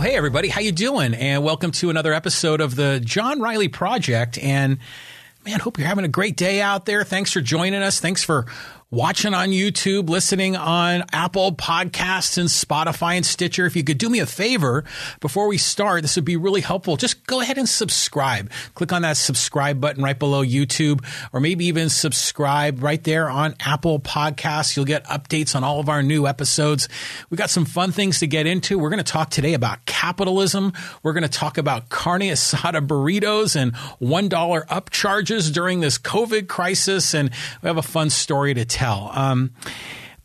Well, hey everybody, how you doing? And welcome to another episode of the John Riley Project. And man, hope you're having a great day out there. Thanks for joining us. Thanks for watching on YouTube, listening on Apple Podcasts and Spotify and Stitcher. If you could do me a favor before we start, this would be really helpful. Just go ahead and subscribe. Click on that subscribe button right below YouTube, or maybe even subscribe right there on Apple Podcasts. You'll get updates on all of our new episodes. We got some fun things to get into. We're going to talk today about capitalism. We're going to talk about carne asada burritos and $1 upcharges during this COVID crisis. And we have a fun story to tell tell. Um,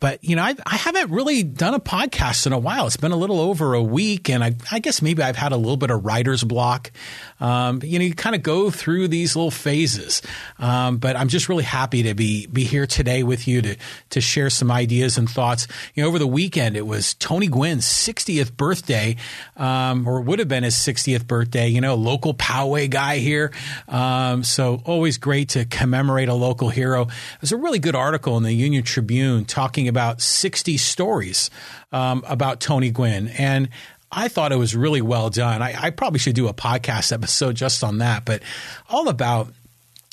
but you know, I, I, haven't really done a podcast in a while. It's been a little over a week, and I, I guess maybe I've had a little bit of writer's block. Um, you know, you kind of go through these little phases. Um, but I'm just really happy to be be here today with you to to share some ideas and thoughts. You know, over the weekend it was Tony Gwynn's 60th birthday, um, or would have been his 60th birthday. You know, local Poway guy here. Um, so always great to commemorate a local hero. There's a really good article in the Union Tribune talking about 60 stories um, about Tony Gwynn and I thought it was really well done. I, I probably should do a podcast episode just on that, but all about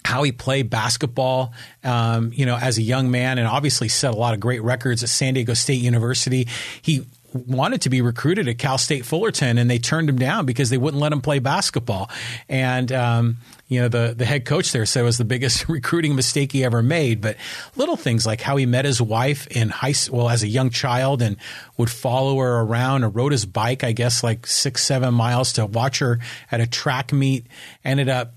how he played basketball, um, you know, as a young man, and obviously set a lot of great records at San Diego State University. He wanted to be recruited at Cal State Fullerton, and they turned him down because they wouldn't let him play basketball. And um, you know, the the head coach there said it was the biggest recruiting mistake he ever made. But little things like how he met his wife in high well as a young child and would follow her around and rode his bike, I guess, like six seven miles to watch her at a track meet. Ended up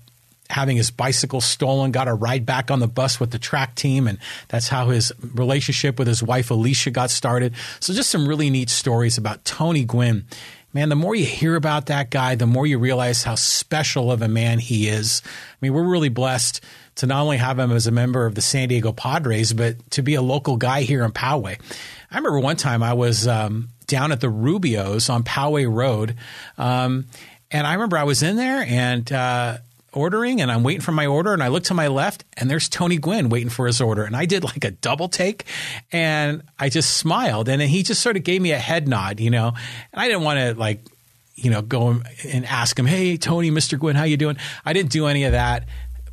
having his bicycle stolen, got a ride back on the bus with the track team, and that's how his relationship with his wife Alicia got started. So just some really neat stories about Tony Gwynn. Man, the more you hear about that guy, the more you realize how special of a man he is. I mean, we're really blessed to not only have him as a member of the San Diego Padres, but to be a local guy here in Poway. I remember one time I was um, down at the Rubios on Poway Road. Um, and I remember I was in there and uh, ordering and I'm waiting for my order and I look to my left and there's Tony Gwynn waiting for his order. And I did like a double take and I just smiled and he just sort of gave me a head nod, you know, and I didn't want to like, you know, go and ask him, Hey, Tony, Mr. Gwynn, how you doing? I didn't do any of that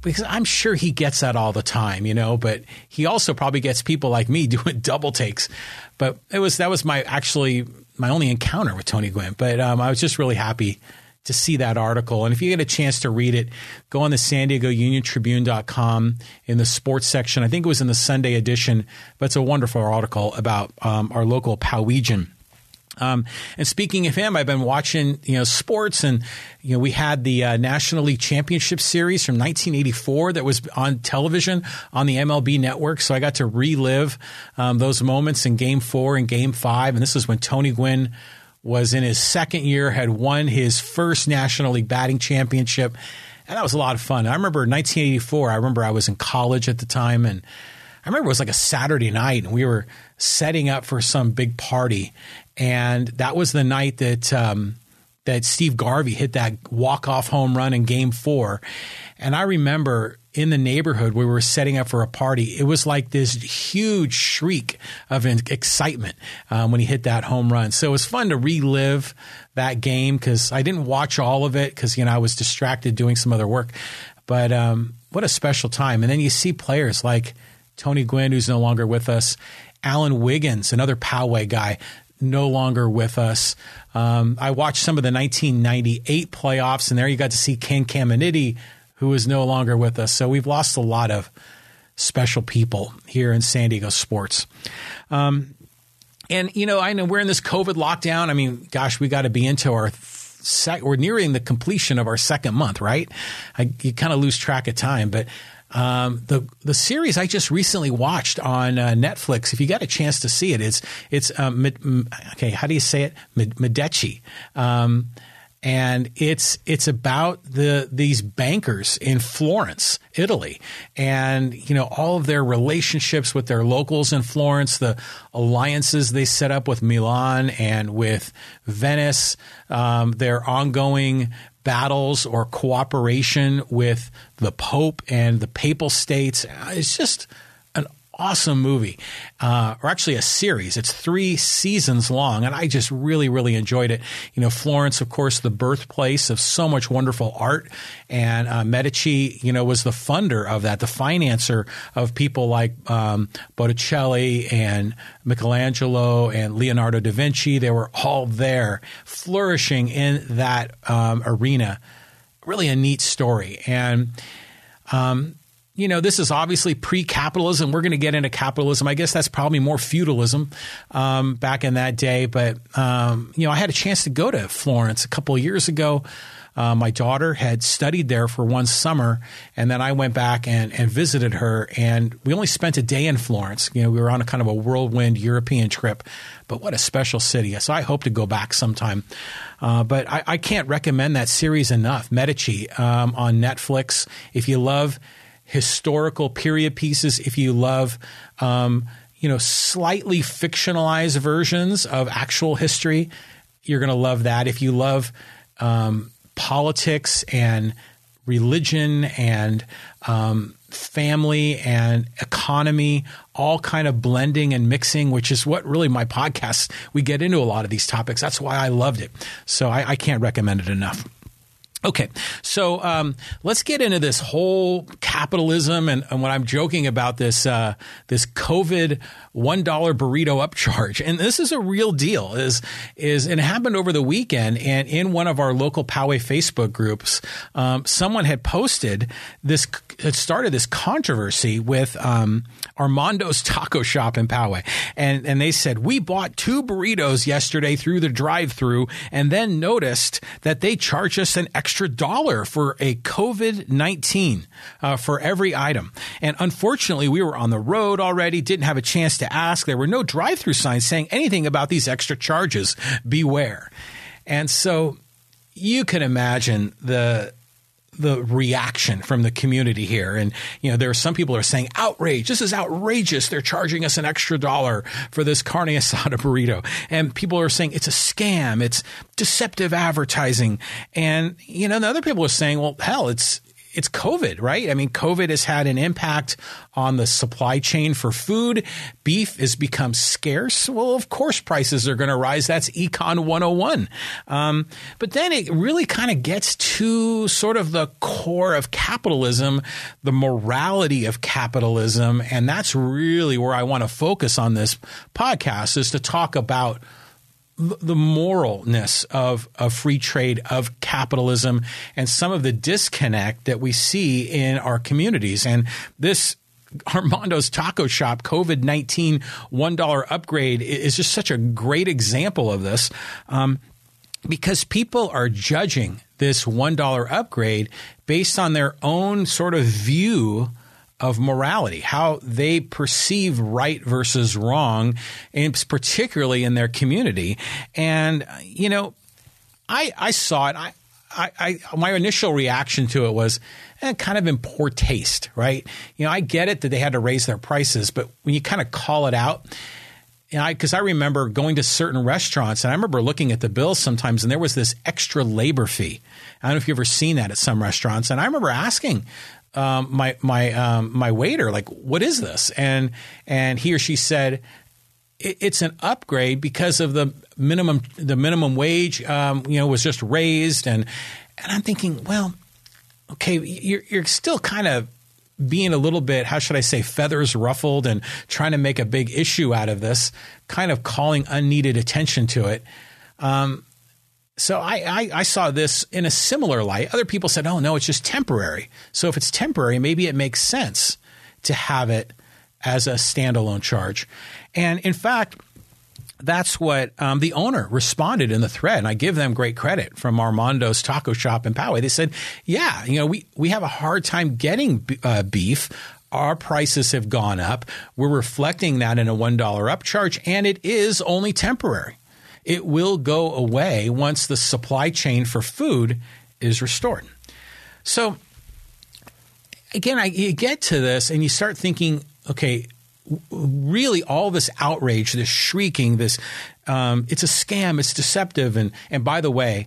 because I'm sure he gets that all the time, you know, but he also probably gets people like me doing double takes. But it was, that was my actually my only encounter with Tony Gwynn. But um, I was just really happy to see that article. And if you get a chance to read it, go on the San Diego Union Tribune.com in the sports section. I think it was in the Sunday edition, but it's a wonderful article about um, our local Powegian. Um, and speaking of him, I've been watching, you know, sports and, you know, we had the uh, National League Championship Series from 1984 that was on television on the MLB network. So I got to relive um, those moments in game four and game five. And this is when Tony Gwynn was in his second year, had won his first National League batting championship. And that was a lot of fun. I remember 1984, I remember I was in college at the time. And I remember it was like a Saturday night and we were setting up for some big party. And that was the night that, um, that Steve Garvey hit that walk off home run in game four. And I remember in the neighborhood we were setting up for a party, it was like this huge shriek of excitement um, when he hit that home run. So it was fun to relive that game because I didn't watch all of it because you know I was distracted doing some other work. But um, what a special time! And then you see players like Tony Gwynn, who's no longer with us, Alan Wiggins, another Poway guy, no longer with us. Um, I watched some of the 1998 playoffs, and there you got to see Ken Caminiti who is no longer with us. So we've lost a lot of special people here in San Diego sports. Um, and you know, I know we're in this COVID lockdown. I mean, gosh, we got to be into our sec- we're nearing the completion of our second month, right? I, you kind of lose track of time, but um, the the series I just recently watched on uh, Netflix. If you got a chance to see it, it's it's um, okay. How do you say it? Medici. Um, and it's it's about the these bankers in Florence, Italy, and you know all of their relationships with their locals in Florence, the alliances they set up with Milan and with Venice, um, their ongoing battles or cooperation with the Pope and the Papal States. It's just awesome movie, uh, or actually a series. It's three seasons long, and I just really, really enjoyed it. You know, Florence, of course, the birthplace of so much wonderful art, and uh, Medici, you know, was the funder of that, the financer of people like um, Botticelli and Michelangelo and Leonardo da Vinci. They were all there, flourishing in that um, arena. Really a neat story, and. Um, you know, this is obviously pre-capitalism. We're going to get into capitalism. I guess that's probably more feudalism um, back in that day. But um, you know, I had a chance to go to Florence a couple of years ago. Uh, my daughter had studied there for one summer, and then I went back and, and visited her. And we only spent a day in Florence. You know, we were on a kind of a whirlwind European trip, but what a special city! So I hope to go back sometime. Uh, but I, I, can't recommend that series enough. Medici um, on Netflix. If you love historical period pieces, if you love, um, you know, slightly fictionalized versions of actual history, you're going to love that. If you love um, politics and religion and um, family and economy all kind of blending and mixing which is what really my podcast we get into a lot of these topics. That's why i loved it. So I, I can't recommend it enough Okay, so um, let's get into this whole capitalism and, and when I'm joking about this uh, this COVID one dollar burrito upcharge, and this is a real deal. Is is and it happened over the weekend, and in one of our local Poway Facebook groups, um, someone had posted this had started this controversy with um, Armando's Taco Shop in Poway, and and they said we bought two burritos yesterday through the drive-through, and then noticed that they charged us an extra extra dollar for a COVID 19 uh, for every item. And unfortunately, we were on the road already, didn't have a chance to ask. There were no drive through signs saying anything about these extra charges. Beware. And so you can imagine the the reaction from the community here. And, you know, there are some people are saying, outrage, this is outrageous. They're charging us an extra dollar for this carne asada burrito. And people are saying it's a scam. It's deceptive advertising. And, you know, the other people are saying, well, hell, it's, it's COVID, right? I mean, COVID has had an impact on the supply chain for food. Beef has become scarce. Well, of course, prices are going to rise. That's Econ 101. Um, but then it really kind of gets to sort of the core of capitalism, the morality of capitalism. And that's really where I want to focus on this podcast is to talk about the moralness of, of free trade, of capitalism, and some of the disconnect that we see in our communities. And this Armando's Taco Shop COVID 19 $1 upgrade is just such a great example of this um, because people are judging this $1 upgrade based on their own sort of view of morality, how they perceive right versus wrong, and particularly in their community. And you know, I I saw it. I I, I, my initial reaction to it was eh, kind of in poor taste, right? You know, I get it that they had to raise their prices, but when you kind of call it out, you know because I, I, remember going to certain restaurants and I remember looking at the bills sometimes and there was this extra labor fee. I don't know if you've ever seen that at some restaurants. And I remember asking um, my my um, my waiter like, "What is this?" and and he or she said, "It's an upgrade because of the minimum the minimum wage um, you know was just raised." And and I'm thinking, well, okay, you're you're still kind of being a little bit, how should I say, feathers ruffled and trying to make a big issue out of this, kind of calling unneeded attention to it. Um, so I, I, I, saw this in a similar light. Other people said, oh, no, it's just temporary. So if it's temporary, maybe it makes sense to have it as a standalone charge. And in fact, that's what um, the owner responded in the thread. And I give them great credit from Armando's Taco Shop in Poway. They said, yeah, you know, we, we have a hard time getting uh, beef our prices have gone up. We're reflecting that in a $1 upcharge, and it is only temporary it will go away once the supply chain for food is restored. So, again, I, you get to this and you start thinking, okay, really all this outrage, this shrieking, this um, it's a scam, it's deceptive, and and by the way,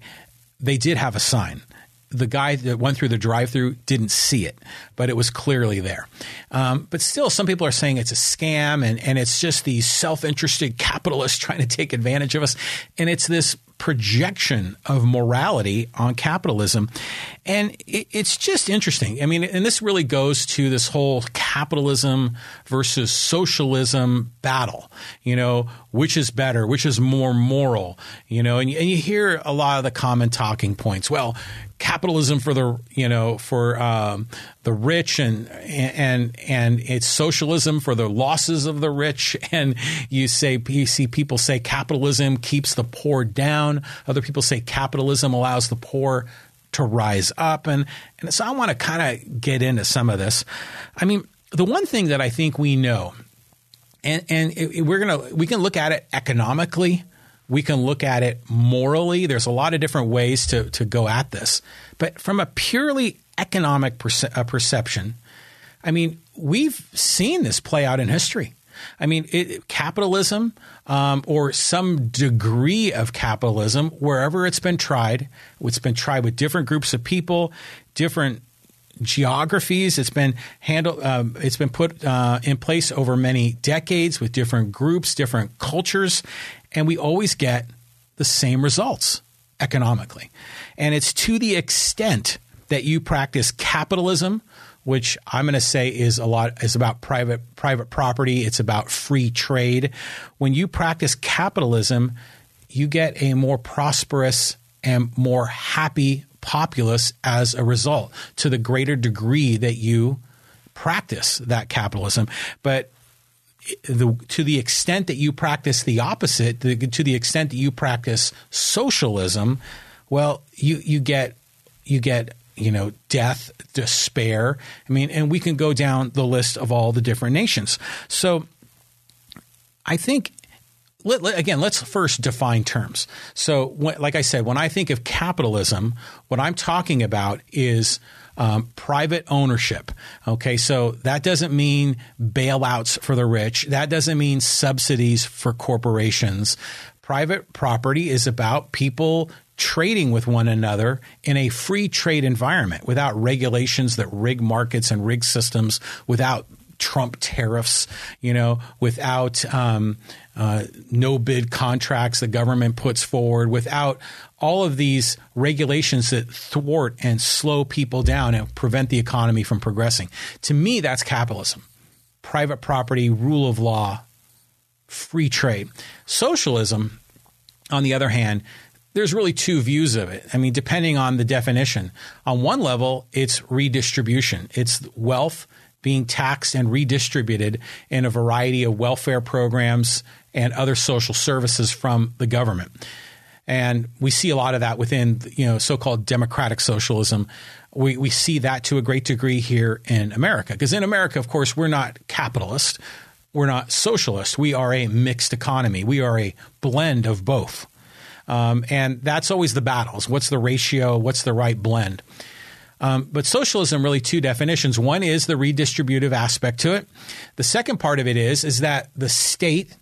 they did have a sign. The guy that went through the drive-through didn't see it, but it was clearly there. Um, but still, some people are saying it's a scam, and and it's just these self-interested capitalists trying to take advantage of us, and it's this projection of morality on capitalism. And it, it's just interesting. I mean, and this really goes to this whole capitalism versus socialism battle. You know, which is better, which is more moral, you know, and, and you hear a lot of the common talking points. Well, capitalism for the you know for um, the rich and and and it's socialism for the losses of the rich. And you say you see people say capitalism keeps the poor down. Other people say capitalism allows the poor to rise up. And and so I want to kind of get into some of this. I mean the one thing that I think we know and and it, we're gonna we can look at it economically we can look at it morally. There's a lot of different ways to, to go at this. But from a purely economic perce- uh, perception, I mean, we've seen this play out in history. I mean, it, capitalism um, or some degree of capitalism, wherever it's been tried, it's been tried with different groups of people, different geographies. It's been handled. Um, it's been put uh, in place over many decades with different groups, different cultures, and we always get the same results economically. And it's to the extent that you practice capitalism, which I'm going to say is a lot is about private private property, it's about free trade. When you practice capitalism, you get a more prosperous and more happy populace as a result to the greater degree that you practice that capitalism. But the, to the extent that you practice the opposite, the, to the extent that you practice socialism, well, you you get you get you know death, despair. I mean, and we can go down the list of all the different nations. So, I think. Let, let, again, let's first define terms. So, when, like I said, when I think of capitalism, what I'm talking about is um, private ownership. Okay, so that doesn't mean bailouts for the rich. That doesn't mean subsidies for corporations. Private property is about people trading with one another in a free trade environment without regulations that rig markets and rig systems, without Trump tariffs, you know, without um, uh, no bid contracts the government puts forward, without all of these regulations that thwart and slow people down and prevent the economy from progressing. To me, that's capitalism. Private property, rule of law, free trade. Socialism, on the other hand, there's really two views of it. I mean, depending on the definition. On one level, it's redistribution. It's wealth being taxed and redistributed in a variety of welfare programs and other social services from the government. And we see a lot of that within, you know, so-called democratic socialism. We, we see that to a great degree here in America. Because in America, of course, we're not capitalist. We're not socialist. We are a mixed economy. We are a blend of both. Um, and that's always the battles. What's the ratio? What's the right blend? Um, but socialism really two definitions. One is the redistributive aspect to it. The second part of it is is that the state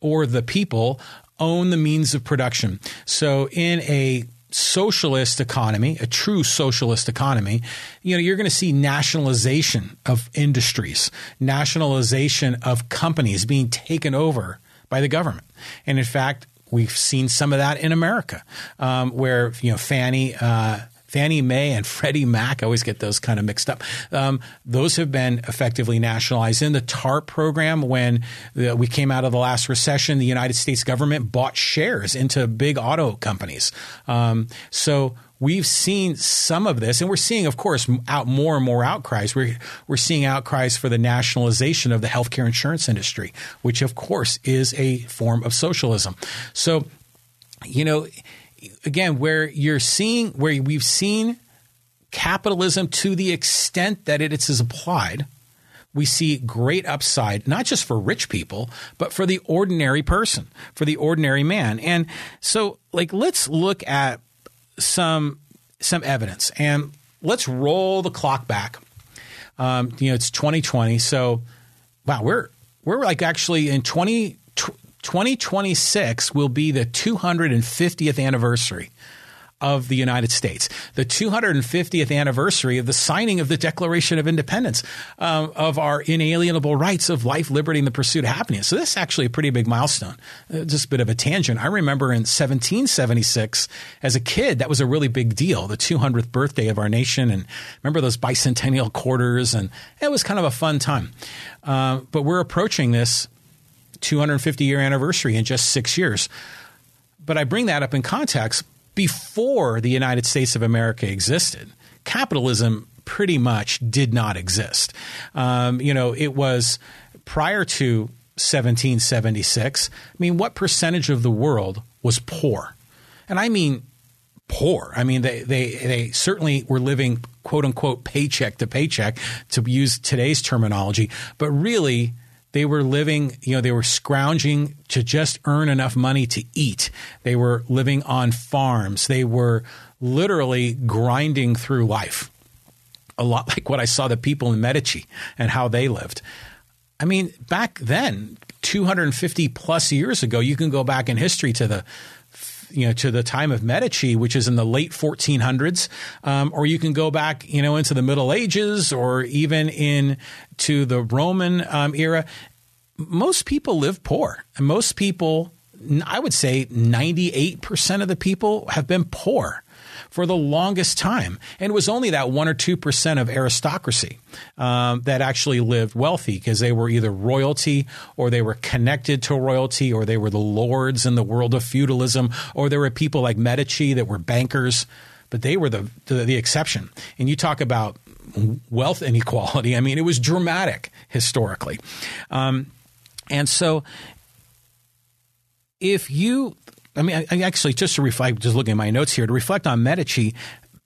or the people own the means of production. So in a socialist economy, a true socialist economy, you know, you're going to see nationalization of industries, nationalization of companies being taken over by the government. And in fact, we've seen some of that in America, um, where you know Fannie uh, Fannie Mae and Freddie Mac, I always get those kind of mixed up. Um, those have been effectively nationalized. In the TARP program, when the, we came out of the last recession, the United States government bought shares into big auto companies. Um, so we've seen some of this, and we're seeing, of course, out more and more outcries. We're we're seeing outcries for the nationalization of the healthcare insurance industry, which of course is a form of socialism. So, you know, again, where you're seeing, where we've seen capitalism to the extent that it is applied, we see great upside, not just for rich people, but for the ordinary person, for the ordinary man. And so, like, let's look at some some evidence and let's roll the clock back. Um, you know, it's 2020, so wow, we're we're like actually in 20 2026 will be the 250th anniversary of the United States, the 250th anniversary of the signing of the Declaration of Independence, um, of our inalienable rights of life, liberty, and the pursuit of happiness. So this is actually a pretty big milestone. Uh, just a bit of a tangent. I remember in 1776, as a kid, that was a really big deal, the 200th birthday of our nation. And remember those bicentennial quarters, and it was kind of a fun time. Uh, but we're approaching this 250 year anniversary in just six years. But I bring that up in context before the United States of America existed. Capitalism pretty much did not exist. Um, you know, it was prior to 1776. I mean, what percentage of the world was poor? And I mean poor. I mean, they, they, they certainly were living quote unquote paycheck to paycheck to use today's terminology, but really they were living, you know, they were scrounging to just earn enough money to eat. They were living on farms. They were literally grinding through life. A lot like what I saw the people in Medici and how they lived. I mean, back then, 250 plus years ago, you can go back in history to the you know to the time of Medici, which is in the late 1400s, um, or you can go back you know into the Middle Ages or even in to the Roman um, era. Most people live poor, and most people, I would say, 98 percent of the people have been poor for the longest time. And it was only that 1% or 2% of aristocracy um, that actually lived wealthy because they were either royalty or they were connected to royalty or they were the lords in the world of feudalism or there were people like Medici that were bankers. But they were the, the, the exception. And you talk about wealth inequality. I mean, it was dramatic historically. Um, and so if you I mean, I, I actually just to reflect, just looking at my notes here to reflect on Medici.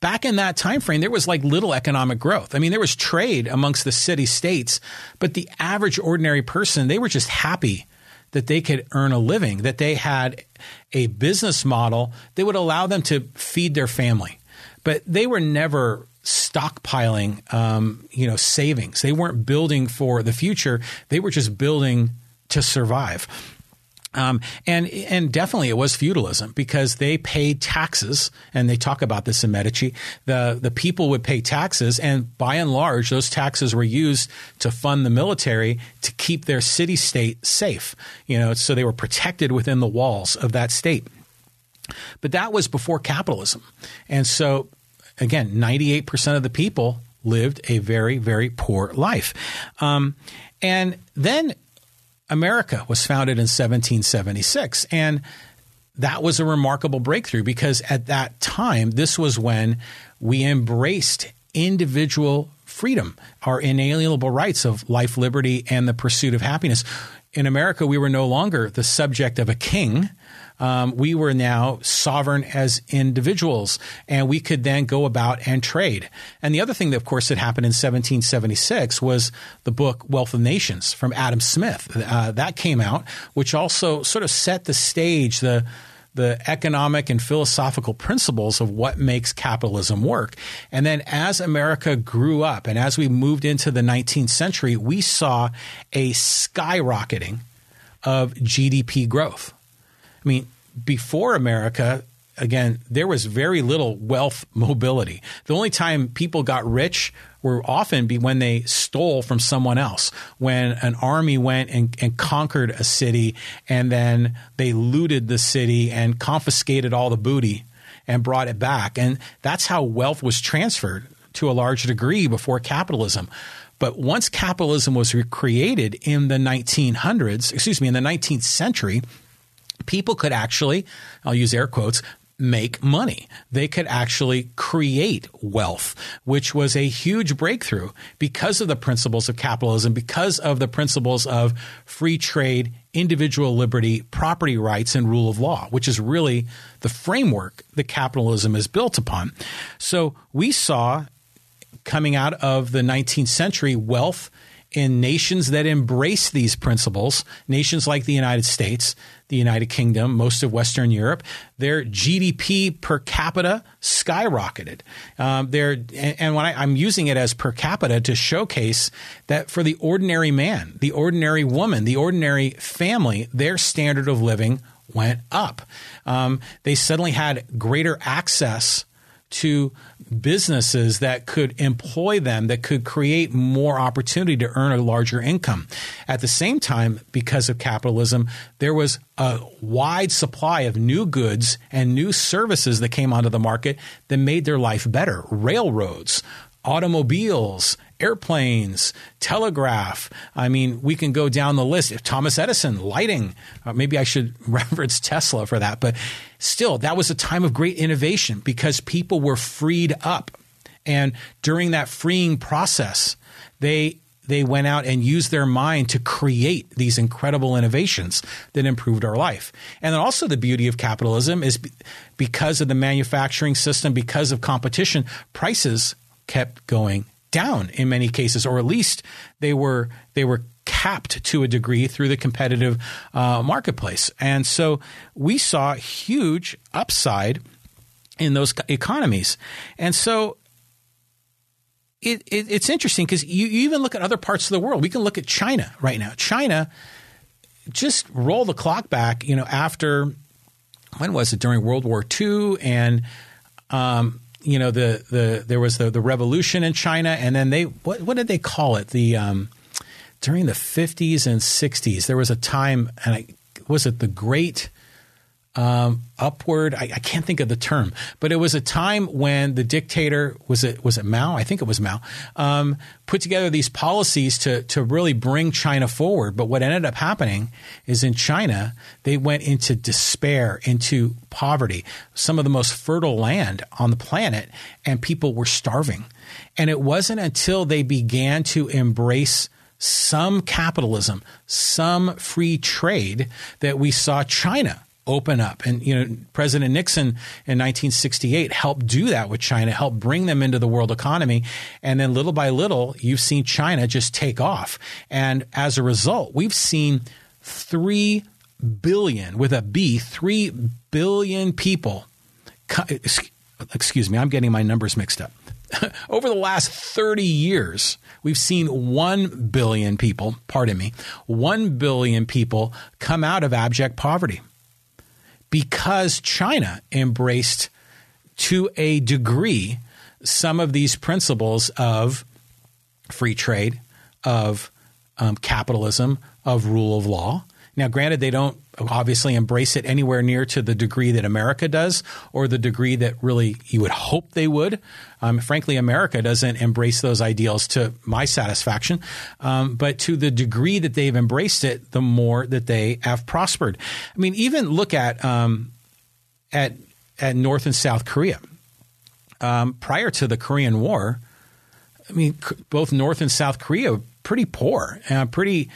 Back in that time frame, there was like little economic growth. I mean, there was trade amongst the city states, but the average ordinary person, they were just happy that they could earn a living, that they had a business model that would allow them to feed their family. But they were never stockpiling, um, you know, savings. They weren't building for the future. They were just building to survive. Um, and and definitely it was feudalism because they paid taxes, and they talk about this in Medici. the The people would pay taxes, and by and large, those taxes were used to fund the military to keep their city state safe. You know, so they were protected within the walls of that state. But that was before capitalism, and so again, ninety eight percent of the people lived a very very poor life. Um, and then America was founded in 1776. And that was a remarkable breakthrough because at that time, this was when we embraced individual freedom, our inalienable rights of life, liberty, and the pursuit of happiness. In America, we were no longer the subject of a king um, we were now sovereign as individuals, and we could then go about and trade. And the other thing that, of course, that happened in 1776 was the book Wealth of Nations from Adam Smith. Uh, that came out, which also sort of set the stage, the the economic and philosophical principles of what makes capitalism work. And then as America grew up and as we moved into the 19th century, we saw a skyrocketing of GDP growth. I mean, before America, again, there was very little wealth mobility. The only time people got rich were often be when they stole from someone else. When an army went and, and conquered a city and then they looted the city and confiscated all the booty and brought it back. And that's how wealth was transferred to a large degree before capitalism. But once capitalism was created in the 1900s, excuse me, in the 19th century, people could actually, I'll use air quotes, make money. They could actually create wealth, which was a huge breakthrough because of the principles of capitalism, because of the principles of free trade, individual liberty, property rights, and rule of law, which is really the framework that capitalism is built upon. So we saw coming out of the 19th century wealth in nations that embrace these principles, nations like the United States, the United Kingdom, most of Western Europe, their GDP per capita skyrocketed. Um, and when I, I'm using it as per capita to showcase that for the ordinary man, the ordinary woman, the ordinary family, their standard of living went up. Um, they suddenly had greater access to businesses that could employ them, that could create more opportunity to earn a larger income. At the same time, because of capitalism, there was a wide supply of new goods and new services that came onto the market that made their life better. Railroads, automobiles, airplanes, telegraph. I mean, we can go down the list. If Thomas Edison, lighting, uh, maybe I should reference Tesla for that, but still, that was a time of great innovation because people were freed up. And during that freeing process, they they went out and used their mind to create these incredible innovations that improved our life. And then also the beauty of capitalism is because of the manufacturing system, because of competition, prices kept going down in many cases, or at least they were they were capped to a degree through the competitive uh, marketplace. And so we saw huge upside in those economies. And so it, it, it's interesting because you, you even look at other parts of the world. We can look at China right now. China just roll the clock back, you know, after when was it during World War II and um, you know the the there was the the revolution in China, and then they what what did they call it? The um, during the fifties and sixties, there was a time, and I, was it the Great um, upward. I, I, can't think of the term, but it was a time when the dictator was it was it Mao? I think it was Mao. Um, put together these policies to to really bring China forward. But what ended up happening is in China they went into despair, into poverty, some of the most fertile land on the planet, and people were starving. And it wasn't until they began to embrace some capitalism, some free trade that we saw China open up. And, you know, President Nixon in 1968 helped do that with China, helped bring them into the world economy. And then little by little, you've seen China just take off. And as a result, we've seen 3 billion, with a B, 3 billion people. Excuse me, I'm getting my numbers mixed up. Over the last 30 years, we've seen 1 billion people, pardon me, 1 billion people come out of abject poverty because China embraced to a degree some of these principles of free trade, of um, capitalism, of rule of law. Now, granted, they don't obviously embrace it anywhere near to the degree that America does, or the degree that really you would hope they would. Um, frankly, America doesn't embrace those ideals to my satisfaction, um, but to the degree that they've embraced it, the more that they have prospered. I mean, even look at um, at at North and South Korea. Um, prior to the Korean War, I mean, both North and South Korea were pretty poor, and pretty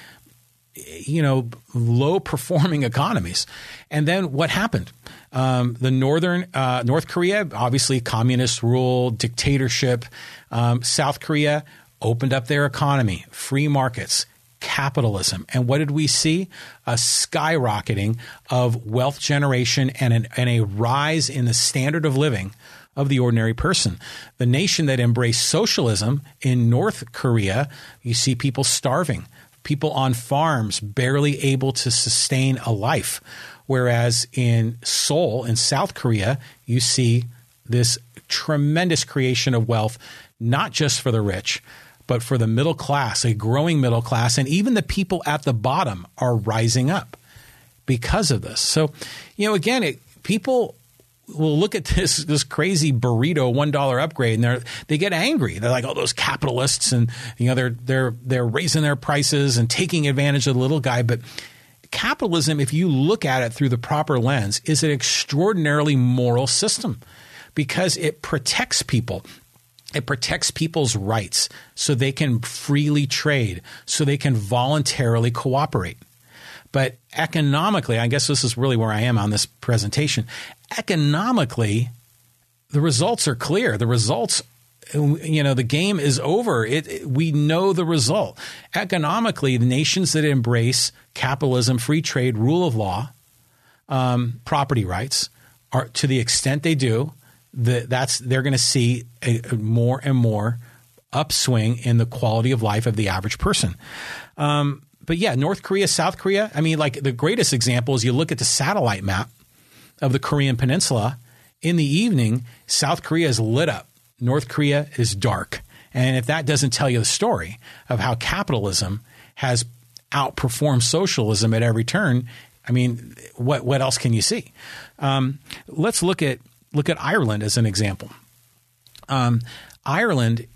you know, low performing economies. And then what happened? Um, the northern uh, North Korea, obviously communist rule, dictatorship. Um, South Korea opened up their economy, free markets, capitalism. And what did we see? A skyrocketing of wealth generation and, an, and a rise in the standard of living of the ordinary person. The nation that embraced socialism in North Korea, you see people starving people on farms barely able to sustain a life. Whereas in Seoul, in South Korea, you see this tremendous creation of wealth, not just for the rich, but for the middle class, a growing middle class, and even the people at the bottom are rising up because of this. So, you know, again, it, people will look at this this crazy burrito one dollar upgrade and they they get angry. They're like, oh, those capitalists, and you know they're they're they're raising their prices and taking advantage of the little guy. But capitalism, if you look at it through the proper lens, is an extraordinarily moral system because it protects people. It protects people's rights so they can freely trade, so they can voluntarily cooperate. But economically, I guess this is really where I am on this presentation. Economically, the results are clear. The results you know the game is over it, it, we know the result economically the nations that embrace capitalism free trade rule of law um, property rights are to the extent they do the, that's they're going to see a, a more and more upswing in the quality of life of the average person um, but yeah, North Korea, South Korea. I mean, like the greatest example is you look at the satellite map of the Korean Peninsula. In the evening, South Korea is lit up. North Korea is dark. And if that doesn't tell you the story of how capitalism has outperformed socialism at every turn, I mean, what what else can you see? Um, let's look at look at Ireland as an example. Um, Ireland,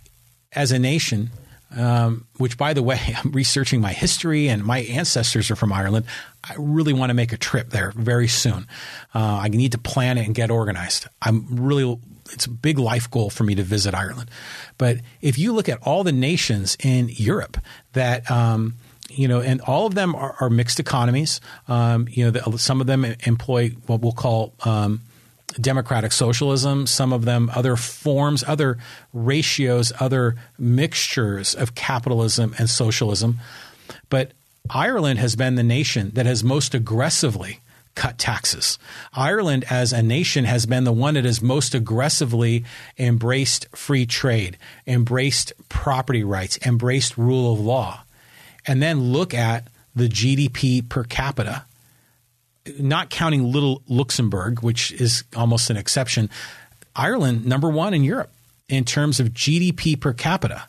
as a nation, um, which by the way, I'm researching my history and my ancestors are from Ireland. I really want to make a trip there very soon. Uh, I need to plan it and get organized. I'm really, it's a big life goal for me to visit Ireland. But if you look at all the nations in Europe that, um, you know, and all of them are, are mixed economies. Um, you know, the, some of them employ what we'll call um, democratic socialism, some of them other forms, other ratios, other mixtures of capitalism and socialism. But Ireland has been the nation that has most aggressively cut taxes. Ireland as a nation has been the one that has most aggressively embraced free trade, embraced property rights, embraced rule of law. And then look at the GDP per capita not counting little Luxembourg, which is almost an exception, Ireland, number one in Europe in terms of GDP per capita.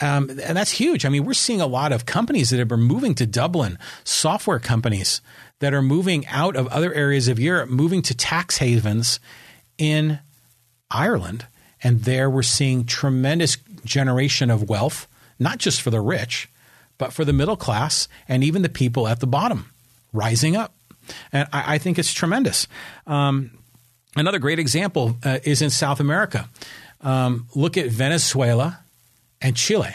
Um, and that's huge. I mean, we're seeing a lot of companies that have been moving to Dublin, software companies that are moving out of other areas of Europe, moving to tax havens in Ireland. And there we're seeing tremendous generation of wealth, not just for the rich, but for the middle class and even the people at the bottom rising up and I, I think it's tremendous. Um, another great example uh, is in South America. Um, look at Venezuela and Chile.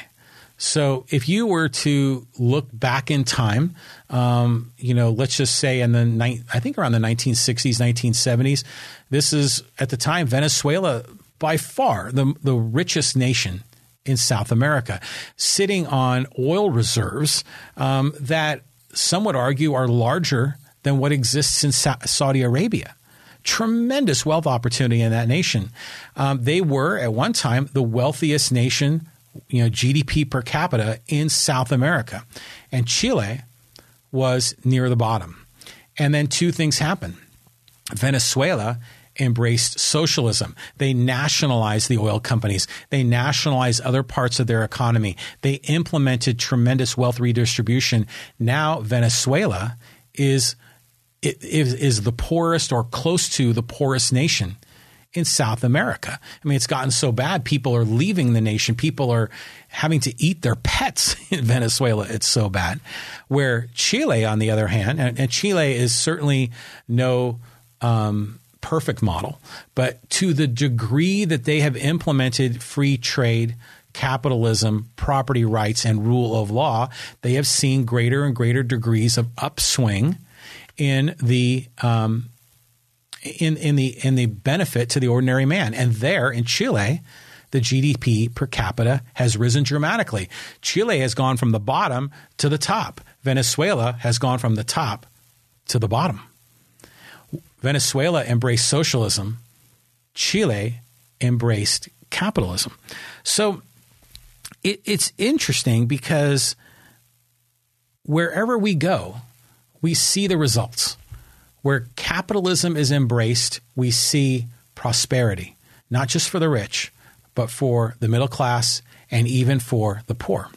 So if you were to look back in time, um, you know, let's just say in the ni- I think around the 1960s, 1970s, this is at the time Venezuela by far the the richest nation in South America, sitting on oil reserves um, that some would argue are larger than what exists in Sa- Saudi Arabia. Tremendous wealth opportunity in that nation. Um, they were at one time the wealthiest nation, you know, GDP per capita in South America, and Chile was near the bottom. And then two things happened. Venezuela embraced socialism. They nationalized the oil companies. They nationalized other parts of their economy. They implemented tremendous wealth redistribution. Now Venezuela is is, is the poorest or close to the poorest nation in South America. I mean, it's gotten so bad, people are leaving the nation. People are having to eat their pets in Venezuela. It's so bad. Where Chile, on the other hand, and, and Chile is certainly no um, perfect model, but to the degree that they have implemented free trade, capitalism, property rights, and rule of law, they have seen greater and greater degrees of upswing in the um, in in the in the benefit to the ordinary man. And there in Chile, the GDP per capita has risen dramatically. Chile has gone from the bottom to the top. Venezuela has gone from the top to the bottom. Venezuela embraced socialism. Chile embraced capitalism. So it, it's interesting because wherever we go, we see the results. Where capitalism is embraced, we see prosperity, not just for the rich, but for the middle class and even for the poor.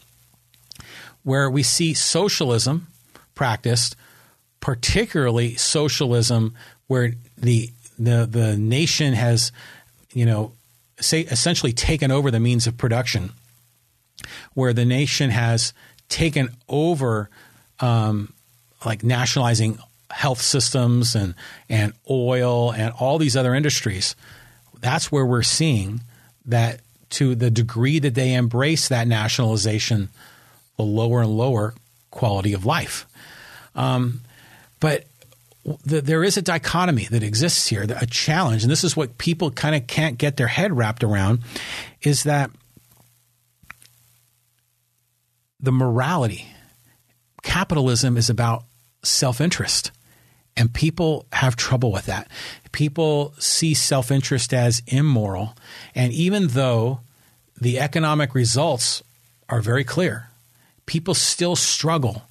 Where we see socialism practiced, particularly socialism where the the the nation has, you know, say essentially taken over the means of production, where the nation has taken over um, like nationalizing health systems and and oil and all these other industries. That's where we're seeing that to the degree that they embrace that nationalization, the lower and lower quality of life. Um, but the, there is a dichotomy that exists here, a challenge, and this is what people kind of can't get their head wrapped around, is that the morality capitalism is about self interest. And people have trouble with that. People see self interest as immoral. And even though the economic results are very clear, people still struggle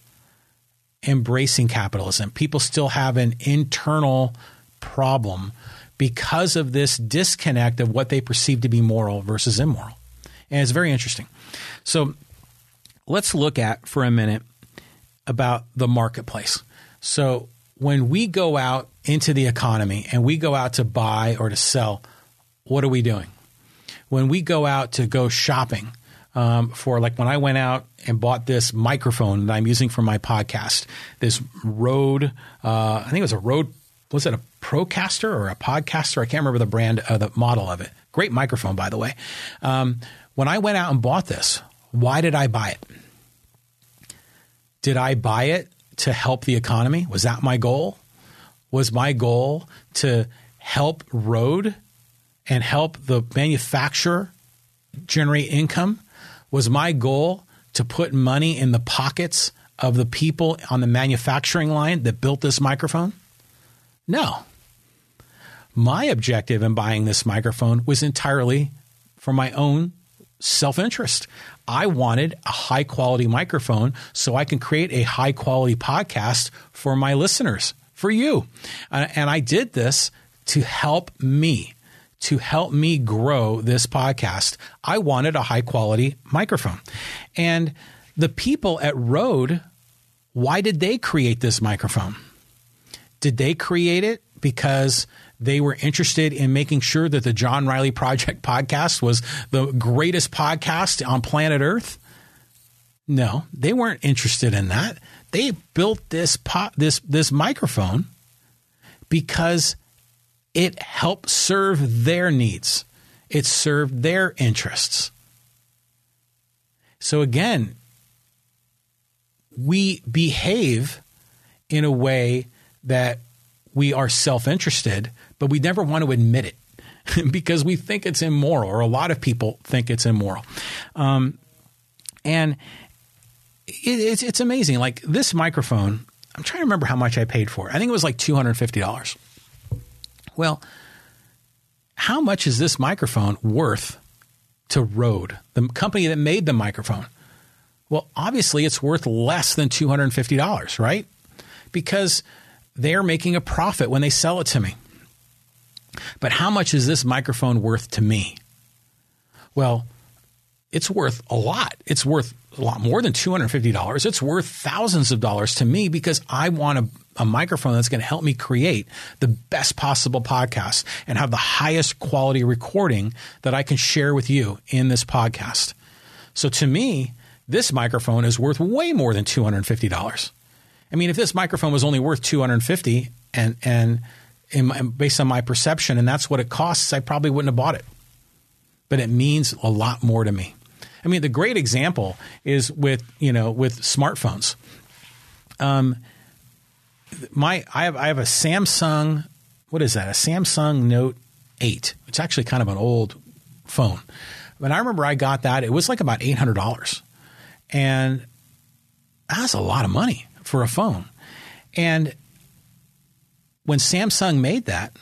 embracing capitalism. People still have an internal problem because of this disconnect of what they perceive to be moral versus immoral. And it's very interesting. So let's look at for a minute about the marketplace. So when we go out into the economy and we go out to buy or to sell, what are we doing? When we go out to go shopping, um, for like when I went out and bought this microphone that I'm using for my podcast, this Rode, uh, I think it was a Rode, was it a Procaster or a Podcaster? I can't remember the brand, uh, the model of it. Great microphone, by the way. Um, when I went out and bought this, why did I buy it? Did I buy it to help the economy? Was that my goal? Was my goal to help Rode and help the manufacturer generate income? Was my goal to put money in the pockets of the people on the manufacturing line that built this microphone? No. My objective in buying this microphone was entirely for my own self interest. I wanted a high quality microphone so I can create a high quality podcast for my listeners, for you. Uh, and I did this to help me, to help me grow this podcast. I wanted a high quality microphone. And the people at Rode, why did they create this microphone? Did they create it because they were interested in making sure that the John Riley Project podcast was the greatest podcast on planet Earth? No, they weren't interested in that. They built this pot, this this microphone because it helped serve their needs. It served their interests. So again, we behave in a way that we are self interested, but we never want to admit it because we think it's immoral, or a lot of people think it's immoral. Um, and it, it's, it's amazing. Like this microphone, I'm trying to remember how much I paid for it. I think it was like $250. Well, how much is this microphone worth to Rode, the company that made the microphone? Well, obviously it's worth less than $250, right? Because they're making a profit when they sell it to me. But how much is this microphone worth to me? Well, it's worth a lot. It's worth a lot more than $250. It's worth thousands of dollars to me because I want a, a microphone that's going to help me create the best possible podcast and have the highest quality recording that I can share with you in this podcast. So to me, this microphone is worth way more than $250. I mean, if this microphone was only worth 250 and and in, based on my perception, and that's what it costs, I probably wouldn't have bought it. But it means a lot more to me. I mean, the great example is with you know with smartphones. Um, my I have I have a Samsung. What is that? A Samsung Note Eight. It's actually kind of an old phone. But I remember I got that, it was like about eight hundred dollars, and that's a lot of money for a phone. And when Samsung made that,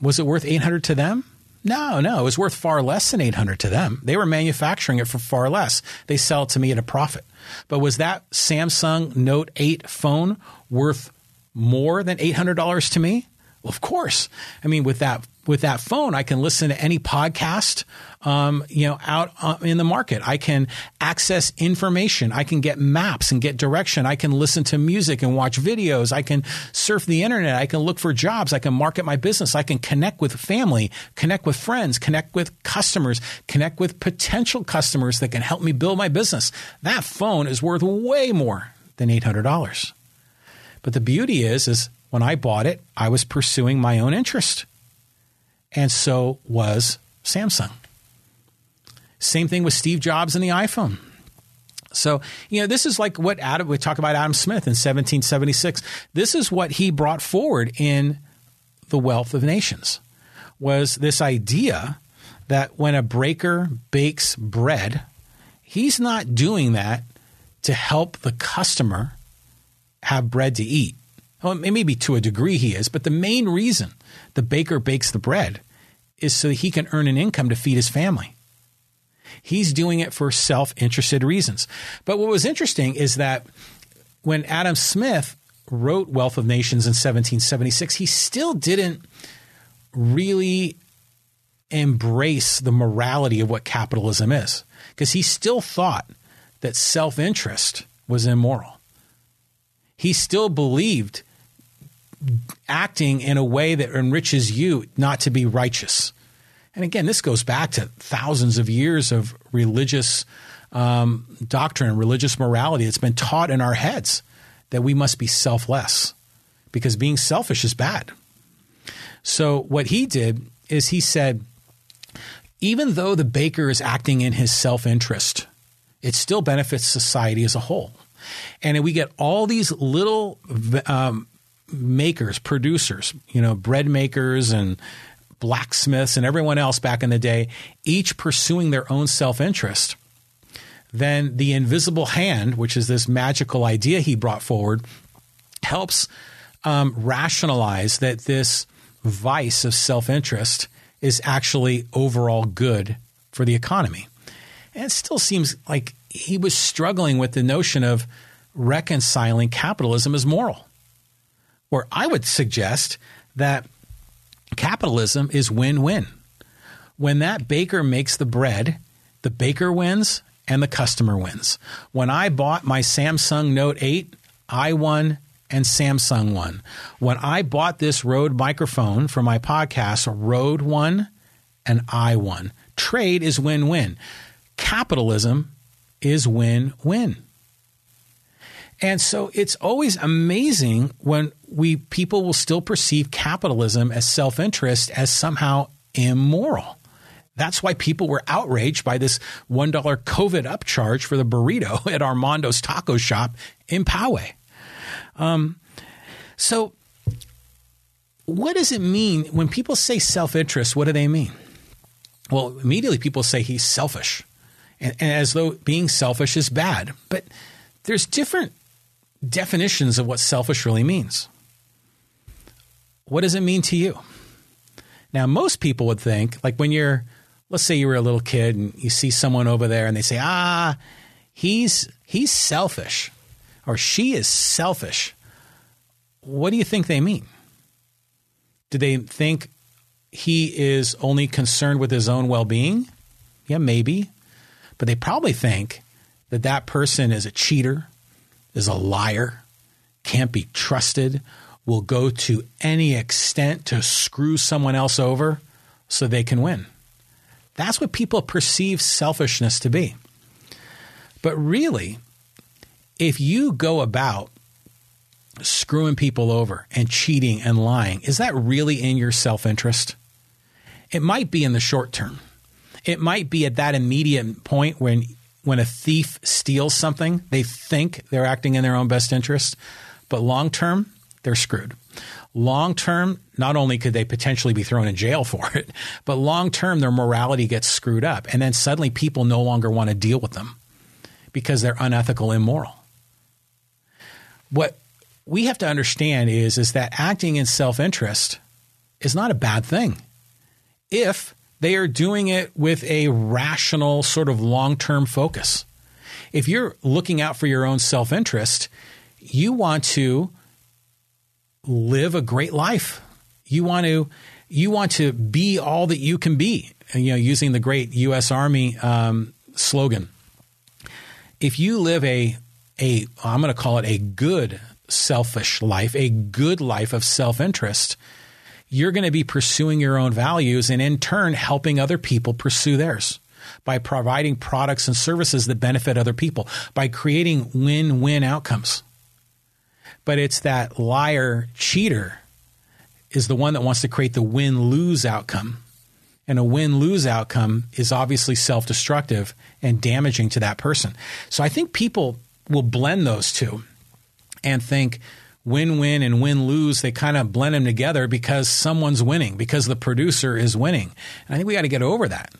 was it worth 800 to them? No, no, it was worth far less than 800 to them. They were manufacturing it for far less. They sell it to me at a profit. But was that Samsung Note 8 phone worth more than $800 to me? Well, of course. I mean, with that with that phone, I can listen to any podcast, um, you know, out uh, in the market. I can access information. I can get maps and get direction. I can listen to music and watch videos. I can surf the internet. I can look for jobs. I can market my business. I can connect with family, connect with friends, connect with customers, connect with potential customers that can help me build my business. That phone is worth way more than $800. But the beauty is, is when I bought it, I was pursuing my own interest and so was Samsung. Same thing with Steve Jobs and the iPhone. So, you know, this is like what Adam, we talk about Adam Smith in 1776. This is what he brought forward in The Wealth of Nations was this idea that when a baker bakes bread, he's not doing that to help the customer have bread to eat. Well, maybe to a degree he is, but the main reason the baker bakes the bread is so he can earn an income to feed his family. He's doing it for self interested reasons. But what was interesting is that when Adam Smith wrote Wealth of Nations in 1776, he still didn't really embrace the morality of what capitalism is because he still thought that self interest was immoral. He still believed acting in a way that enriches you not to be righteous. And again, this goes back to thousands of years of religious um, doctrine, religious morality that's been taught in our heads that we must be selfless because being selfish is bad. So, what he did is he said, even though the baker is acting in his self interest, it still benefits society as a whole. And we get all these little um, makers, producers, you know, bread makers and blacksmiths and everyone else back in the day, each pursuing their own self interest, then the invisible hand, which is this magical idea he brought forward, helps um, rationalize that this vice of self interest is actually overall good for the economy. And it still seems like he was struggling with the notion of reconciling capitalism as moral. Or I would suggest that capitalism is win win. When that baker makes the bread, the baker wins and the customer wins. When I bought my Samsung Note 8, I won and Samsung won. When I bought this Rode microphone for my podcast, Rode won and I won. Trade is win win. Capitalism is win win. And so it's always amazing when we people will still perceive capitalism as self-interest as somehow immoral. That's why people were outraged by this $1 COVID upcharge for the burrito at Armando's taco shop in Poway. Um, so, what does it mean when people say self interest? What do they mean? Well, immediately people say he's selfish, and, and as though being selfish is bad. But there's different definitions of what selfish really means. What does it mean to you? Now, most people would think, like when you're, let's say you were a little kid and you see someone over there and they say, ah, he's he's selfish or she is selfish. What do you think they mean? Do they think he is only concerned with his own well being? Yeah, maybe. But they probably think that that person is a cheater, is a liar, can't be trusted, will go to any extent to screw someone else over so they can win. That's what people perceive selfishness to be. But really, if you go about screwing people over and cheating and lying, is that really in your self interest? It might be in the short term. It might be at that immediate point when when a thief steals something, they think they're acting in their own best interest, but long term, they're screwed. Long term, not only could they potentially be thrown in jail for it, but long term, their morality gets screwed up. And then suddenly people no longer want to deal with them because they're unethical, immoral. What we have to understand is, is that acting in self interest is not a bad thing if they are doing it with a rational, sort of long term focus. If you're looking out for your own self interest, you want to live a great life. You want to you want to be all that you can be. You know, using the great U.S. Army um, slogan. If you live a a I'm going to call it a good selfish life, a good life of self interest, you're going to be pursuing your own values and in turn helping other people pursue theirs by providing products and services that benefit other people, by creating win win outcomes. But it's that liar cheater is the one that wants to create the win lose outcome. And a win lose outcome is obviously self destructive and damaging to that person. So I think people will blend those two and think, win win and win lose, they kind of blend them together because someone's winning, because the producer is winning. And I think we got to get over that.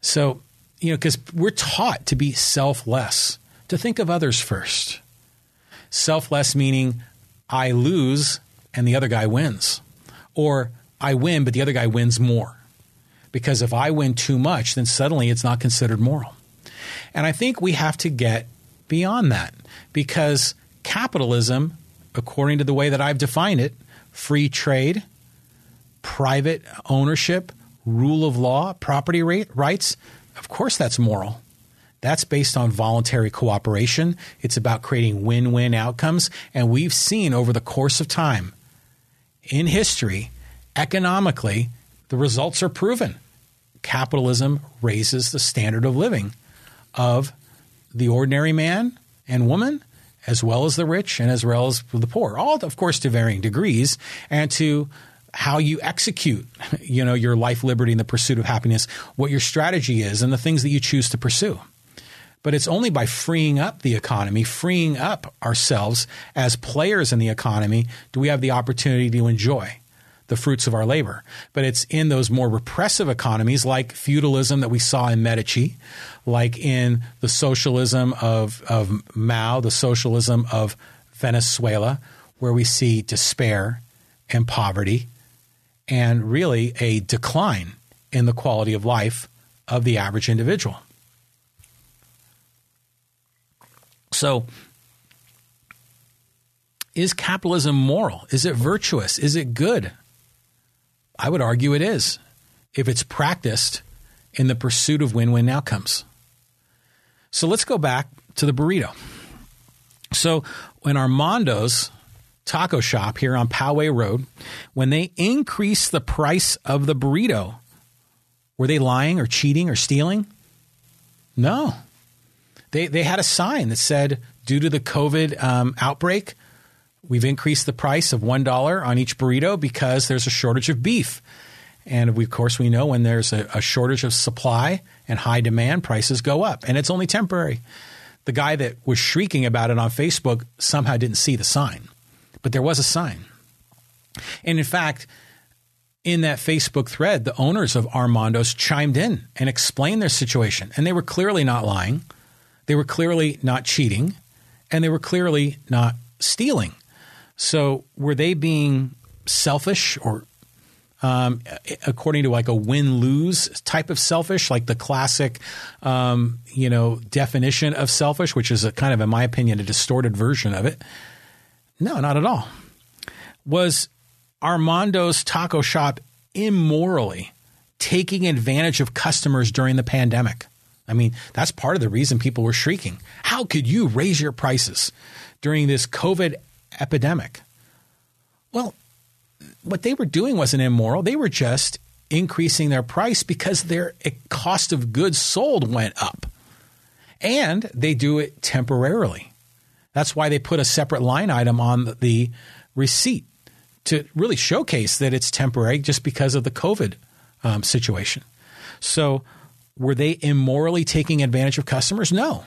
So, you know, because we're taught to be selfless, to think of others first. Selfless meaning I lose and the other guy wins, or I win, but the other guy wins more. Because if I win too much, then suddenly it's not considered moral. And I think we have to get beyond that because capitalism, according to the way that I've defined it, free trade, private ownership, rule of law, property rights, of course that's moral. That's based on voluntary cooperation. It's about creating win win outcomes. And we've seen over the course of time in history, economically, the results are proven. Capitalism raises the standard of living of the ordinary man and woman, as well as the rich and as well as the poor, all, of course, to varying degrees, and to how you execute, you know, your life, liberty, and the pursuit of happiness, what your strategy is, and the things that you choose to pursue. But it's only by freeing up the economy, freeing up ourselves as players in the economy, do we have the opportunity to enjoy the fruits of our labor. But it's in those more repressive economies like feudalism that we saw in Medici, like in the socialism of, of Mao, the socialism of Venezuela, where we see despair and poverty and really a decline in the quality of life of the average individual. So, is capitalism moral? Is it virtuous? Is it good? I would argue it is if it's practiced in the pursuit of win win outcomes. So let's go back to the burrito. So when Armando's taco shop here on Poway Road, when they increased the price of the burrito, were they lying or cheating or stealing? No. They, they had a sign that said, due to the COVID um, outbreak, We've increased the price of $1 on each burrito because there's a shortage of beef. And we, of course, we know when there's a, a, shortage of supply and high demand, prices go up. And it's only temporary. The guy that was shrieking about it on Facebook somehow didn't see the sign, but there was a sign. And in fact, in that Facebook thread, the owners of Armando's chimed in and explained their situation. And they were clearly not lying, they were clearly not cheating, and they were clearly not stealing. So were they being selfish or um, according to like a win lose type of selfish, like the classic, um, you know, definition of selfish, which is a kind of, in my opinion, a distorted version of it. No, not at all. Was Armando's taco shop immorally taking advantage of customers during the pandemic? I mean, that's part of the reason people were shrieking. How could you raise your prices during this COVID epidemic. Well, what they were doing wasn't immoral. They were just increasing their price because their cost of goods sold went up. And they do it temporarily. That's why they put a separate line item on the receipt to really showcase that it's temporary just because of the COVID um, situation. So, were they immorally taking advantage of customers? No,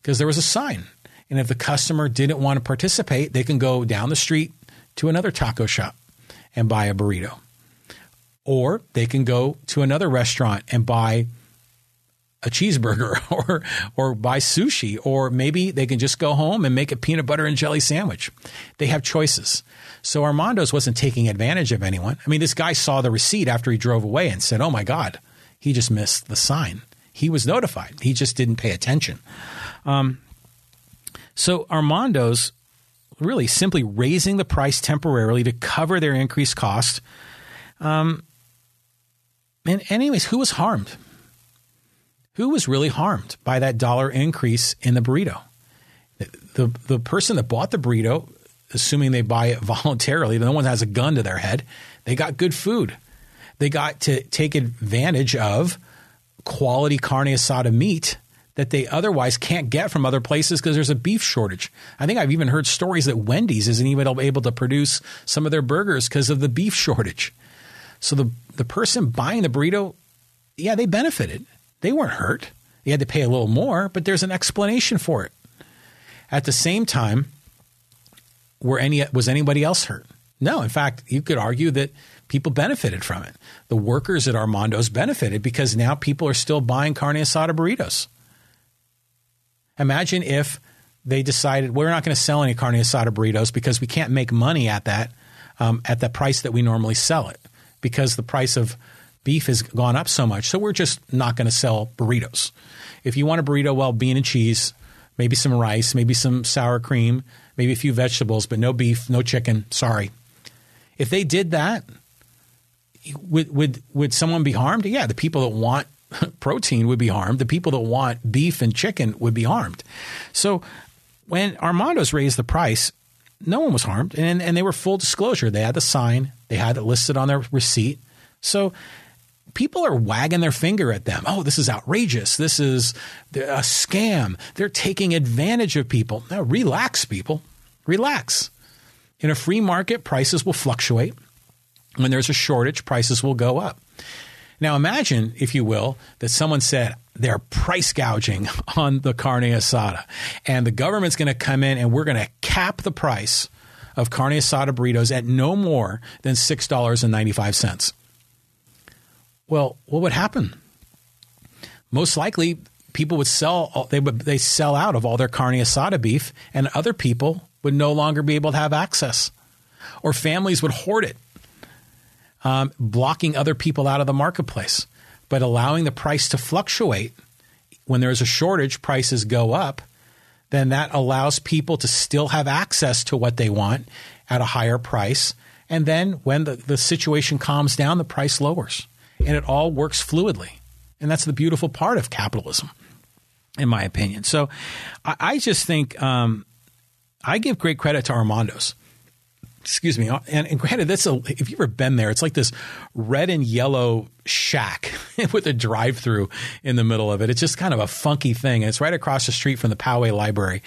because there was a sign and if the customer didn't want to participate, they can go down the street to another taco shop and buy a burrito. Or they can go to another restaurant and buy a cheeseburger or or buy sushi or maybe they can just go home and make a peanut butter and jelly sandwich. They have choices. So Armando's wasn't taking advantage of anyone. I mean, this guy saw the receipt after he drove away and said, "Oh my god, he just missed the sign." He was notified. He just didn't pay attention. Um, so Armando's really simply raising the price temporarily to cover their increased cost. Um, and anyways, who was harmed? Who was really harmed by that dollar increase in the burrito? The, the, the person that bought the burrito, assuming they buy it voluntarily, no one has a gun to their head, they got good food. They got to take advantage of quality carne asada meat that they otherwise can't get from other places because there's a beef shortage. I think I've even heard stories that Wendy's isn't even able to produce some of their burgers because of the beef shortage. So the the person buying the burrito, yeah, they benefited. They weren't hurt. They had to pay a little more, but there's an explanation for it. At the same time, were any was anybody else hurt? No. In fact, you could argue that people benefited from it. The workers at Armando's benefited because now people are still buying carne asada burritos. Imagine if they decided we're not going to sell any carne asada burritos because we can't make money at that um, at the price that we normally sell it because the price of beef has gone up so much. So we're just not going to sell burritos. If you want a burrito, well, bean and cheese, maybe some rice, maybe some sour cream, maybe a few vegetables, but no beef, no chicken. Sorry. If they did that, would would would someone be harmed? Yeah, the people that want protein would be harmed. The people that want beef and chicken would be harmed. So when Armando's raised the price, no one was harmed, and and they were full disclosure. They had the sign, they had it listed on their receipt. So people are wagging their finger at them. Oh, this is outrageous. This is a scam. They're taking advantage of people. Now, relax, people. Relax. In a free market, prices will fluctuate. When there's a shortage, prices will go up. Now, imagine, if you will, that someone said they're price gouging on the carne asada, and the government's going to come in and we're going to cap the price of carne asada burritos at no more than $6.95. Well, what would happen? Most likely, people would sell they would they sell out of all their carne asada beef, and other people would no longer be able to have access, or families would hoard it, um, blocking other people out of the marketplace. But allowing the price to fluctuate when there is a shortage, prices go up. Then that allows people to still have access to what they want at a higher price. And then when the, the situation calms down, the price lowers and it all works fluidly. And that's the beautiful part of capitalism, in my opinion. So I, I just think um, I give great credit to Armando's. Excuse me. And, and granted, that's a, if you've ever been there, it's like this red and yellow shack with a drive through in the middle of it. It's just kind of a funky thing. And it's right across the street from the Poway Library.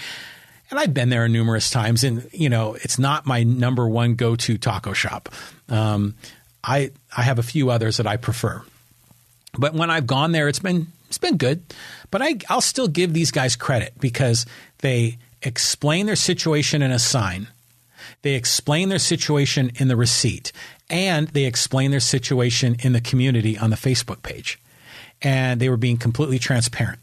And I've been there numerous times, and you know, it's not my number one go to taco shop. Um, I I have a few others that I prefer. But when I've gone there, it's been it's been good. But I, I'll still give these guys credit because they explain their situation in a sign. They explain their situation in the receipt and they explain their situation in the community on the Facebook page. And they were being completely transparent.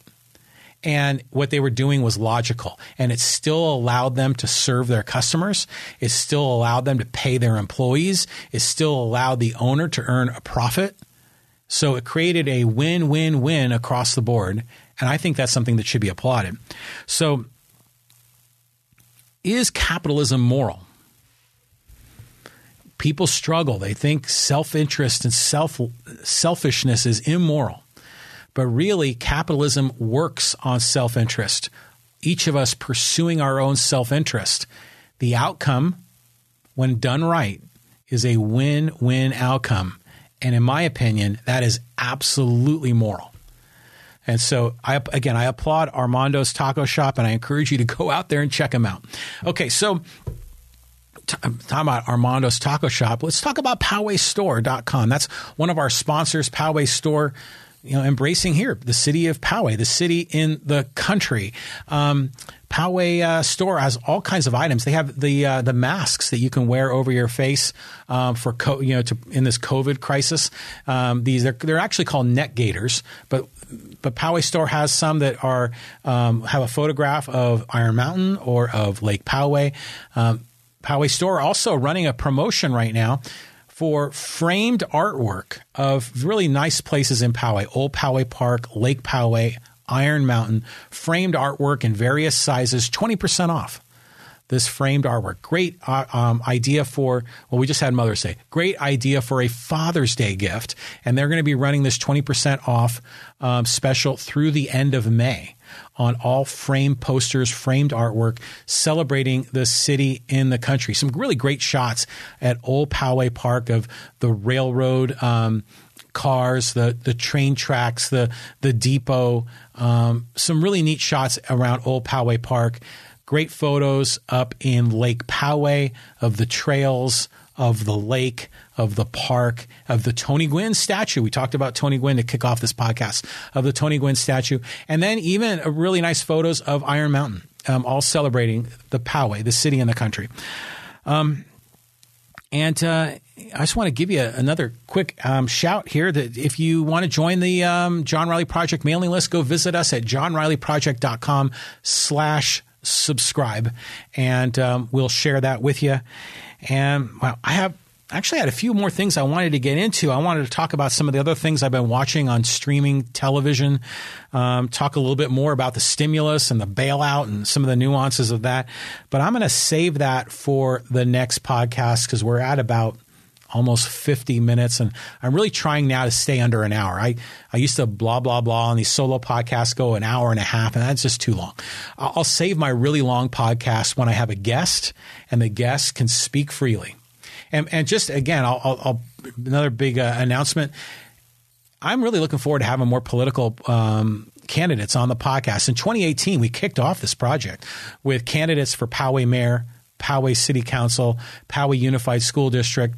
And what they were doing was logical and it still allowed them to serve their customers. It still allowed them to pay their employees. It still allowed the owner to earn a profit. So it created a win-win-win across the board and i think that's something that should be applauded. So is capitalism moral people struggle they think self-interest and self selfishness is immoral but really, capitalism works on self interest, each of us pursuing our own self interest. The outcome, when done right, is a win win outcome. And in my opinion, that is absolutely moral. And so, I, again, I applaud Armando's Taco Shop and I encourage you to go out there and check them out. Okay, so talking about Armando's Taco Shop, let's talk about PowayStore.com. That's one of our sponsors, Poway Store you know, embracing here the city of Poway, the city in the country. Um, Poway uh, store has all kinds of items. They have the uh, the masks that you can wear over your face um, for co- you know to, in this COVID crisis. Um, these they're, they're actually called neck gaiters, but but Poway store has some that are um, have a photograph of Iron Mountain or of Lake Poway. Um, Poway store also running a promotion right now for framed artwork of really nice places in Poway, Old Poway Park, Lake Poway, Iron Mountain, framed artwork in various sizes, 20% off. This framed artwork. Great uh, um, idea for, well, we just had Mother's Day. Great idea for a Father's Day gift. And they're going to be running this 20% off um, special through the end of May on all framed posters, framed artwork celebrating the city in the country. Some really great shots at Old Poway Park of the railroad. Um, cars, the the train tracks, the the depot. Um, some really neat shots around Old Poway Park. Great photos up in Lake Poway of the trails of the lake, of the park, of the Tony Gwynn statue. We talked about Tony Gwynn to kick off this podcast, of the Tony Gwynn statue. And then even really nice photos of Iron Mountain, um, all celebrating the Poway, the city and the country. Um, and uh, I just want to give you another quick um, shout here that if you want to join the um, John Riley Project mailing list, go visit us at johnrileyproject.com slash subscribe, and um, we'll share that with you. And well, I have actually had a few more things I wanted to get into. I wanted to talk about some of the other things I've been watching on streaming television, um, talk a little bit more about the stimulus and the bailout and some of the nuances of that. But I'm going to save that for the next podcast because we're at about almost 50 minutes and I'm really trying now to stay under an hour. I, I used to blah, blah, blah on these solo podcasts go an hour and a half and that's just too long. I'll save my really long podcast when I have a guest and the guest can speak freely. And, and just again, I'll, I'll, I'll another big uh, announcement. I'm really looking forward to having more political um, candidates on the podcast. In 2018, we kicked off this project with candidates for Poway Mayor, Poway City Council, Poway Unified School District.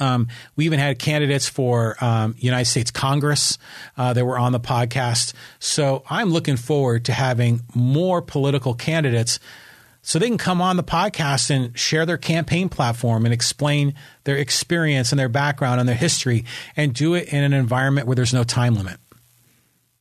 Um, we even had candidates for um, United States Congress uh, that were on the podcast. So I'm looking forward to having more political candidates so they can come on the podcast and share their campaign platform and explain their experience and their background and their history and do it in an environment where there's no time limit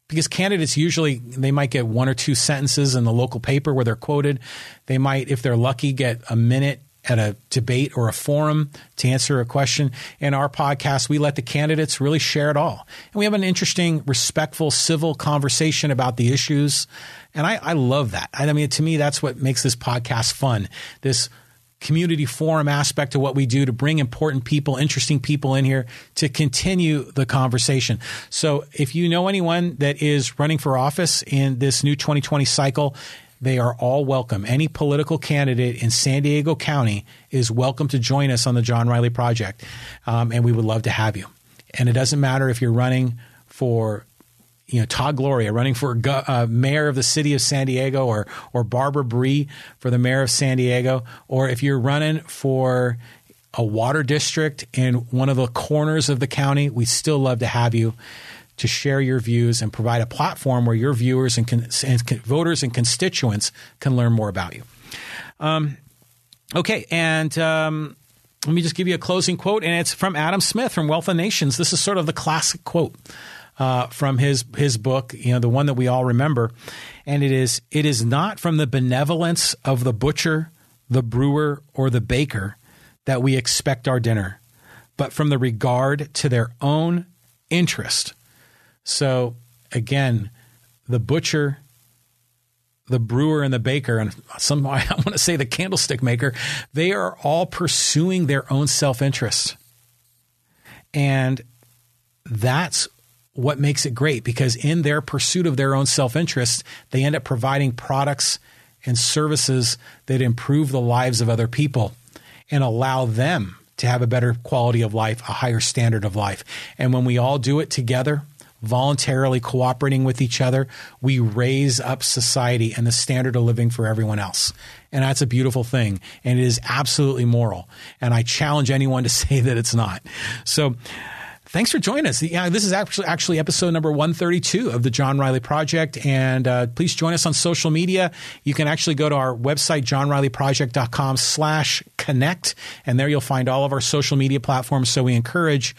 because candidates usually they might get one or two sentences in the local paper where they're quoted they might if they're lucky get a minute at a debate or a forum to answer a question. In our podcast, we let the candidates really share it all. And we have an interesting, respectful, civil conversation about the issues. And I, I love that. I mean, to me, that's what makes this podcast fun. This community forum aspect to what we do to bring important people, interesting people in here to continue the conversation. So if you know anyone that is running for office in this new 2020 cycle, they are all welcome. Any political candidate in San Diego County is welcome to join us on the John Riley Project, um, and we would love to have you. And it doesn't matter if you're running for you know Todd Gloria running for uh, mayor of the city of San Diego, or or Barbara Bry for the mayor of San Diego, or if you're running for a water district in one of the corners of the county, we still love to have you to share your views and provide a platform where your viewers and, con- and con- voters and constituents can learn more about you. Um, okay, and um, let me just give you a closing quote, and it's from Adam Smith from Wealth of Nations. This is sort of the classic quote. Uh, from his his book, you know, the one that we all remember, and it is it is not from the benevolence of the butcher, the brewer, or the baker that we expect our dinner, but from the regard to their own interest so again, the butcher, the brewer, and the baker, and some I want to say the candlestick maker, they are all pursuing their own self interest. And that's what makes it great because in their pursuit of their own self interest, they end up providing products and services that improve the lives of other people and allow them to have a better quality of life, a higher standard of life. And when we all do it together, voluntarily cooperating with each other, we raise up society and the standard of living for everyone else. And that's a beautiful thing. And it is absolutely moral. And I challenge anyone to say that it's not. So, thanks for joining us. Yeah, this is actually actually episode number 132 of the John Riley Project. And uh, please join us on social media. You can actually go to our website, johnrileyproject.com slash connect. And there you'll find all of our social media platforms. So we encourage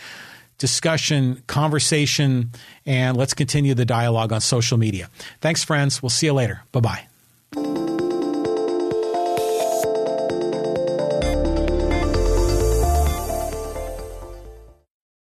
discussion, conversation, and let's continue the dialogue on social media. Thanks, friends. We'll see you later. Bye bye.